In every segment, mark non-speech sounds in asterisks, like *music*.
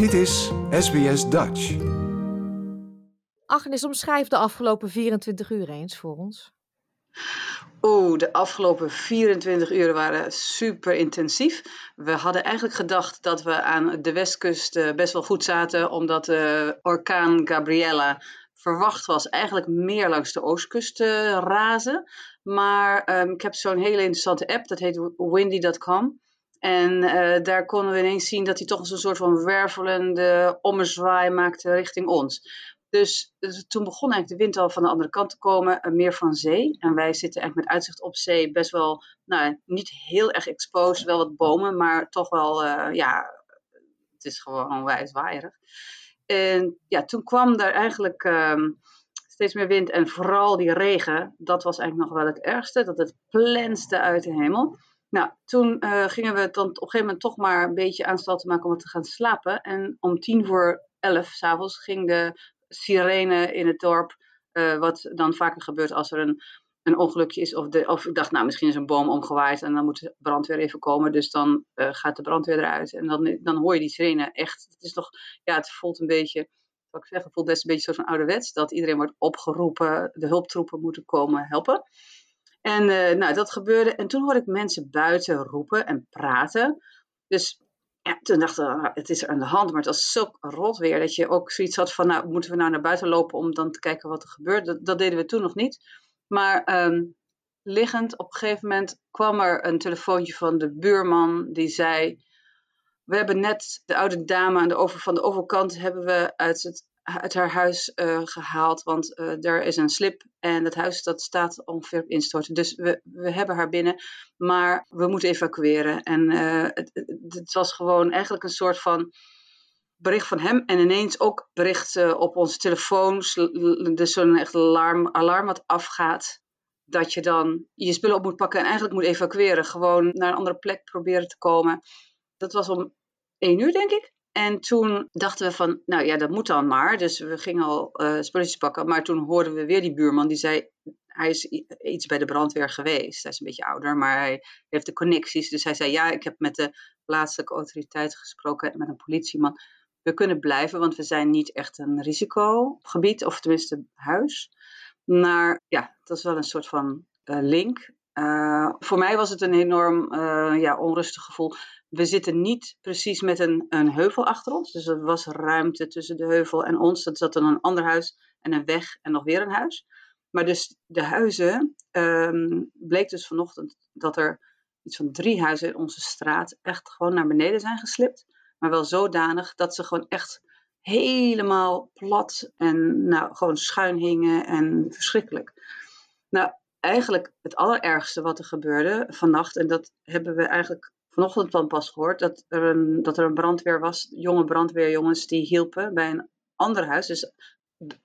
Dit is SBS Dutch. Agnes, omschrijf de afgelopen 24 uur eens voor ons. Oeh, de afgelopen 24 uur waren super intensief. We hadden eigenlijk gedacht dat we aan de westkust eh, best wel goed zaten, omdat de orkaan Gabriella verwacht was eigenlijk meer langs de oostkust te razen. Maar ehm, ik heb zo'n hele interessante app, dat heet windy.com. En eh, daar konden we ineens zien dat hij toch een soort van wervelende ommezwaai maakte richting ons. Dus, dus, toen begon eigenlijk de wind al van de andere kant te komen, meer van zee. En wij zitten eigenlijk met uitzicht op zee best wel, nou, niet heel erg exposed, wel wat bomen, maar toch wel, uh, ja, het is gewoon onwijs waaierig. En ja, toen kwam daar eigenlijk um, steeds meer wind en vooral die regen. Dat was eigenlijk nog wel het ergste, dat het plenste uit de hemel. Nou, toen uh, gingen we dan op een gegeven moment toch maar een beetje aanstalten maken om te gaan slapen. En om tien voor elf s'avonds ging de sirene in het dorp, uh, wat dan vaker gebeurt als er een, een ongelukje is. Of, de, of ik dacht, nou, misschien is een boom omgewaaid en dan moet de brandweer even komen. Dus dan uh, gaat de brandweer eruit en dan, dan hoor je die sirene echt. Het is toch, ja, het voelt een beetje, wat ik zeg, het voelt best een beetje soort van ouderwets. Dat iedereen wordt opgeroepen, de hulptroepen moeten komen helpen. En uh, nou, dat gebeurde. En toen hoorde ik mensen buiten roepen en praten. Dus ja, toen dachten we, nou, het is aan de hand. Maar het was zo rot weer dat je ook zoiets had van, nou, moeten we nou naar buiten lopen om dan te kijken wat er gebeurt? Dat, deden we toen nog niet. Maar um, liggend, op een gegeven moment kwam er een telefoontje van de buurman die zei, we hebben net de oude dame aan de over, van de overkant hebben we uit het uit haar huis uh, gehaald, want uh, er is een slip en het huis dat staat ongeveer op instorten. Dus we, we hebben haar binnen, maar we moeten evacueren. En uh, het, het, was gewoon eigenlijk een soort van bericht van hem en ineens ook bericht op onze telefoons, dus zo'n echt alarm, alarm wat afgaat. Dat je dan je spullen op moet pakken en eigenlijk moet evacueren. Gewoon naar een andere plek proberen te komen. Dat was om één uur, denk ik. En toen dachten we van, nou ja, dat moet dan maar. Dus we gingen al uh, spulletjes pakken. Maar toen hoorden we weer die buurman die zei, hij is iets bij de brandweer geweest. Hij is een beetje ouder, maar hij heeft de connecties. Dus hij zei, ja, ik heb met de plaatselijke autoriteiten gesproken, met een politieman. We kunnen blijven, want we zijn niet echt een risicogebied, of tenminste huis. Maar ja, dat is wel een soort van uh, link. Uh, voor mij was het een enorm uh, ja, onrustig gevoel. We zitten niet precies met een, een heuvel achter ons. Dus er was ruimte tussen de heuvel en ons. Dat zat dan een ander huis en een weg en nog weer een huis. Maar dus de huizen, um, bleek dus vanochtend dat er iets van drie huizen in onze straat echt gewoon naar beneden zijn geslipt. Maar wel zodanig dat ze gewoon echt helemaal plat en nou, gewoon schuin hingen en verschrikkelijk. Nou, eigenlijk het allerergste wat er gebeurde vannacht, en dat hebben we eigenlijk vanochtend dan pas gehoord, dat er een, dat er een brandweer was, jonge brandweerjongens die hielpen bij een ander huis. Dus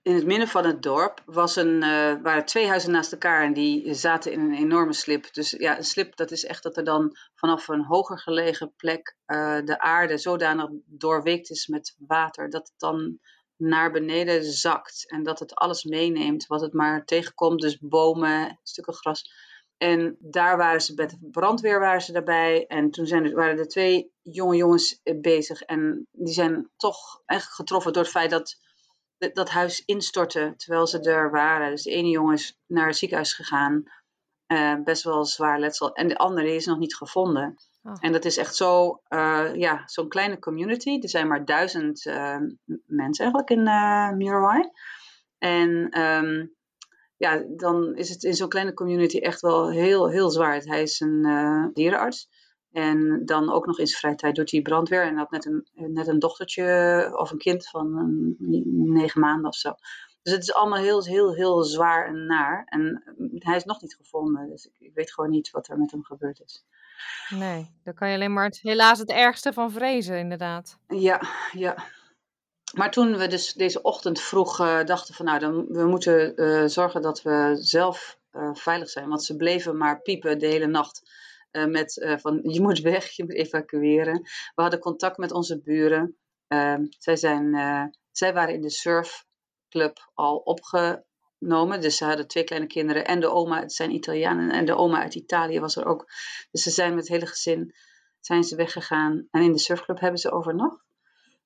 in het midden van het dorp was een, uh, waren twee huizen naast elkaar en die zaten in een enorme slip. Dus ja, een slip dat is echt dat er dan vanaf een hoger gelegen plek uh, de aarde zodanig doorweekt is met water dat het dan naar beneden zakt en dat het alles meeneemt wat het maar tegenkomt. Dus bomen, stukken gras. En daar waren ze met de brandweer waren ze daarbij. En toen zijn er, waren er twee jonge jongens bezig. En die zijn toch echt getroffen door het feit dat dat huis instortte terwijl ze er waren. Dus de ene jongen is naar het ziekenhuis gegaan. Uh, best wel zwaar letsel. En de andere is nog niet gevonden. Oh. En dat is echt zo, uh, ja, zo'n kleine community. Er zijn maar duizend uh, mensen eigenlijk in uh, Mirawai. En um, ja, dan is het in zo'n kleine community echt wel heel, heel zwaar. Hij is een dierenarts. En dan ook nog in zijn vrije tijd doet hij brandweer. En had net een, net een dochtertje of een kind van een, negen maanden of zo. Dus het is allemaal heel, heel, heel zwaar en naar. En hij is nog niet gevonden. Dus ik weet gewoon niet wat er met hem gebeurd is. Nee, daar kan je alleen maar het, helaas het ergste van vrezen, inderdaad. Ja, ja. Maar toen we dus deze ochtend vroeg uh, dachten van nou, dan, we moeten uh, zorgen dat we zelf uh, veilig zijn. Want ze bleven maar piepen de hele nacht met van je moet weg, je moet evacueren. We hadden contact met onze buren. Ehm, zij, zijn, zij waren in de surfclub al opge, Dus ze hadden twee kleine kinderen en de oma, het zijn Italianen, en de oma uit Italië was er ook. Dus ze zijn met het hele gezin zijn ze weggegaan. En in de surfclub hebben ze overnacht.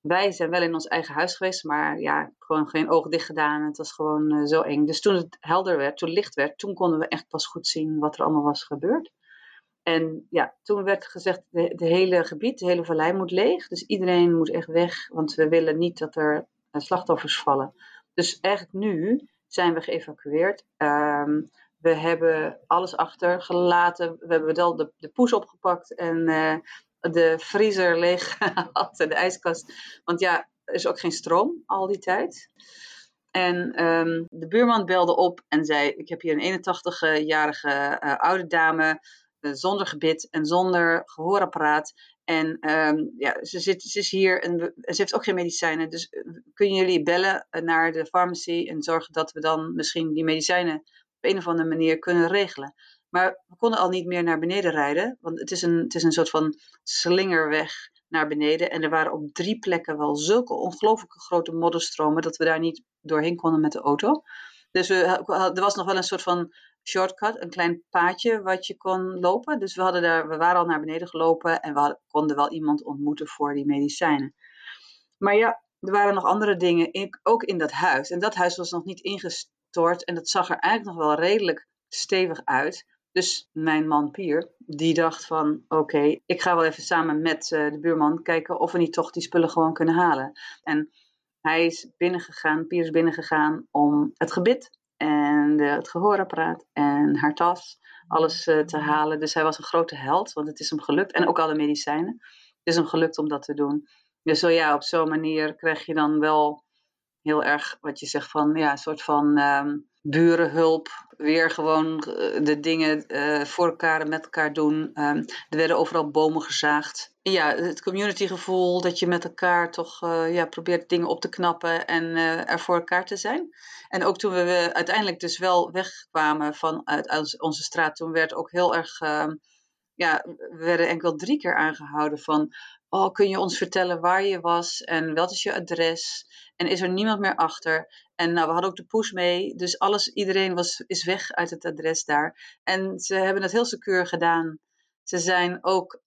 Wij zijn wel in ons eigen huis geweest, maar ja, gewoon geen oog dicht gedaan. Het was gewoon eh, zo eng. Dus toen het helder werd, toen licht werd, toen konden we echt pas goed zien wat er allemaal was gebeurd. En ja, toen werd gezegd, de hele gebied, de hele vallei moet leeg. Dus iedereen moet echt weg, want we willen niet dat er eh, slachtoffers vallen. Dus eigenlijk nu zijn we geëvacueerd. Ehm, we hebben alles achtergelaten. We hebben wel de, de poes opgepakt en uh, de vriezer leeg *laughs* gehad en de ijskast. Want ja, er is ook geen stroom al die tijd. En um, de buurman belde op en zei: Ik heb hier een 81-jarige uh, oude dame zonder gebit en zonder gehoorapparaat. En um, ja, ze, zit, ze is hier en ze heeft ook geen medicijnen. Dus uh, kunnen jullie bellen naar de pharmacy en zorgen dat we dan misschien die medicijnen op een of andere manier kunnen regelen? Maar we konden al niet meer naar beneden rijden, want het is een, het is een soort van slingerweg naar beneden. En er waren op drie plekken wel zulke ongelooflijke grote modderstromen dat we daar niet doorheen konden met de auto. Dus we, er was nog wel een soort van shortcut, een klein paadje wat je kon lopen. Dus we, hadden daar, we waren al naar beneden gelopen en we konden wel iemand ontmoeten voor die medicijnen. Maar ja, er waren nog andere dingen, in, ook in dat huis. En dat huis was nog niet ingestort en dat zag er eigenlijk nog wel redelijk stevig uit. Dus mijn man Pier, die dacht van oké, ik ga wel even samen met uh, de buurman kijken of we niet toch die spullen gewoon kunnen halen. En hij is binnengegaan, Pier is binnengegaan om het gebit en het gehoorapparaat en haar tas, alles uh, te halen. Dus hij was een grote held, want het is hem gelukt. En ook alle medicijnen. Het is hem gelukt om dat te doen. Dus zo ja, op zo'n manier krijg je dan wel heel erg wat je zegt van ja, een soort van um, burenhulp. Weer gewoon de dingen uh, voor elkaar met elkaar doen. Um, er werden overal bomen gezaagd. Ja, het communitygevoel dat je met elkaar toch uh, ja, probeert dingen op te knappen en er voor elkaar te zijn. En ook toen we uiteindelijk dus wel wegkwamen vanuit onze straat, toen werd ook heel erg, uh, ja, we werden enkel drie keer aangehouden van, oh, kun je ons vertellen waar je was en wat is je adres? En is er niemand meer achter? En nou, we hadden ook de poes mee, dus alles, iedereen was, is weg uit het adres daar. En ze hebben het heel secuur gedaan. Ze zijn ook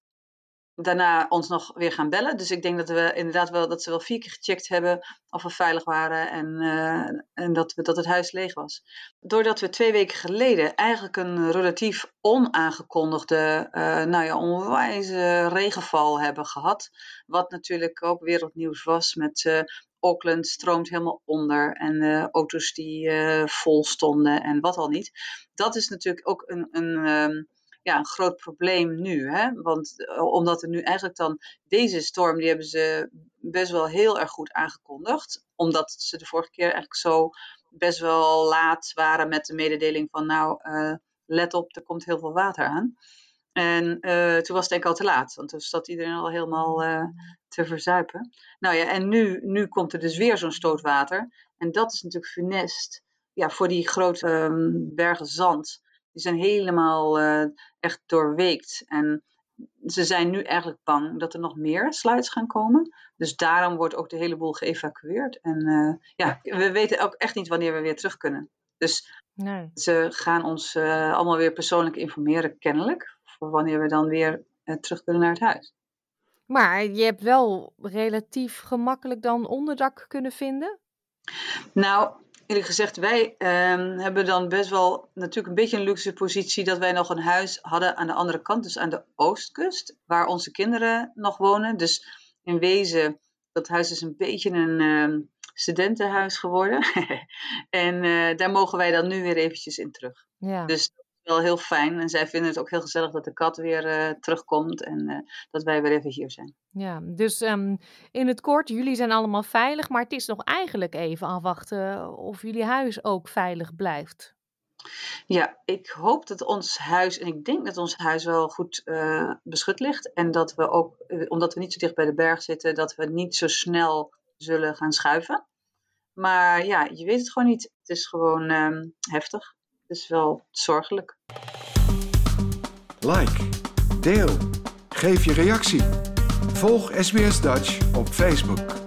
daarna ons nog weer gaan bellen. Dus ik denk dat we inderdaad wel dat ze wel vier keer gecheckt hebben of we veilig waren en, uh, en dat, we, dat het huis leeg was. Doordat we twee weken geleden eigenlijk een relatief onaangekondigde, uh, nou ja, onwijze regenval hebben gehad. Wat natuurlijk ook wereldnieuws was met uh, Auckland stroomt helemaal onder en auto's die vol stonden en wat al niet. Dat is natuurlijk ook een, een um, ja, een groot probleem nu. Hè? Want uh, omdat er nu eigenlijk dan deze storm, die hebben ze best wel heel erg goed aangekondigd. Omdat ze de vorige keer eigenlijk zo best wel laat waren met de mededeling van nou, uh, let op, er komt heel veel water aan. En uh, toen was het denk ik al te laat, want toen zat iedereen al helemaal te verzuipen. Nou ja, en nu, nu komt er dus weer zo'n stoot water. En dat is natuurlijk funest ja, voor die grote um, bergen zand die zijn helemaal uh, echt doorweekt. En ze zijn nu eigenlijk bang dat er nog meer sluits gaan komen. Dus daarom wordt ook de hele boel geëvacueerd. En uh, ja, we weten ook echt niet wanneer we weer terug kunnen. Dus nee. ze gaan ons uh, allemaal weer persoonlijk informeren, kennelijk. Voor wanneer we dan weer terug kunnen naar het huis. Maar je hebt wel relatief gemakkelijk dan onderdak kunnen vinden? Nou, eerlijk gezegd, wij um, hebben dan best wel natuurlijk een beetje een luxe positie dat wij nog een huis hadden aan de andere kant, dus aan de oostkust, waar onze kinderen nog wonen. Dus in wezen, dat huis is een beetje een um, studentenhuis geworden. *laughs* en uh, daar mogen wij dan nu weer eventjes in terug. Ja. Dus wel heel fijn. En zij vinden het ook heel gezellig dat de kat weer uh, terugkomt en uh, dat wij weer even hier zijn. Ja, dus um, in het kort, jullie zijn allemaal veilig, maar het is nog eigenlijk even afwachten of jullie huis ook veilig blijft. Ja, ik hoop dat ons huis, en ik denk dat ons huis wel goed uh, beschut ligt. En dat we ook, omdat we niet zo dicht bij de berg zitten, dat we niet zo snel zullen gaan schuiven. Maar ja, je weet het gewoon niet. Het is gewoon uh, heftig. Is wel zorgelijk. Like, deel, geef je reactie. Volg SBS Dutch op Facebook.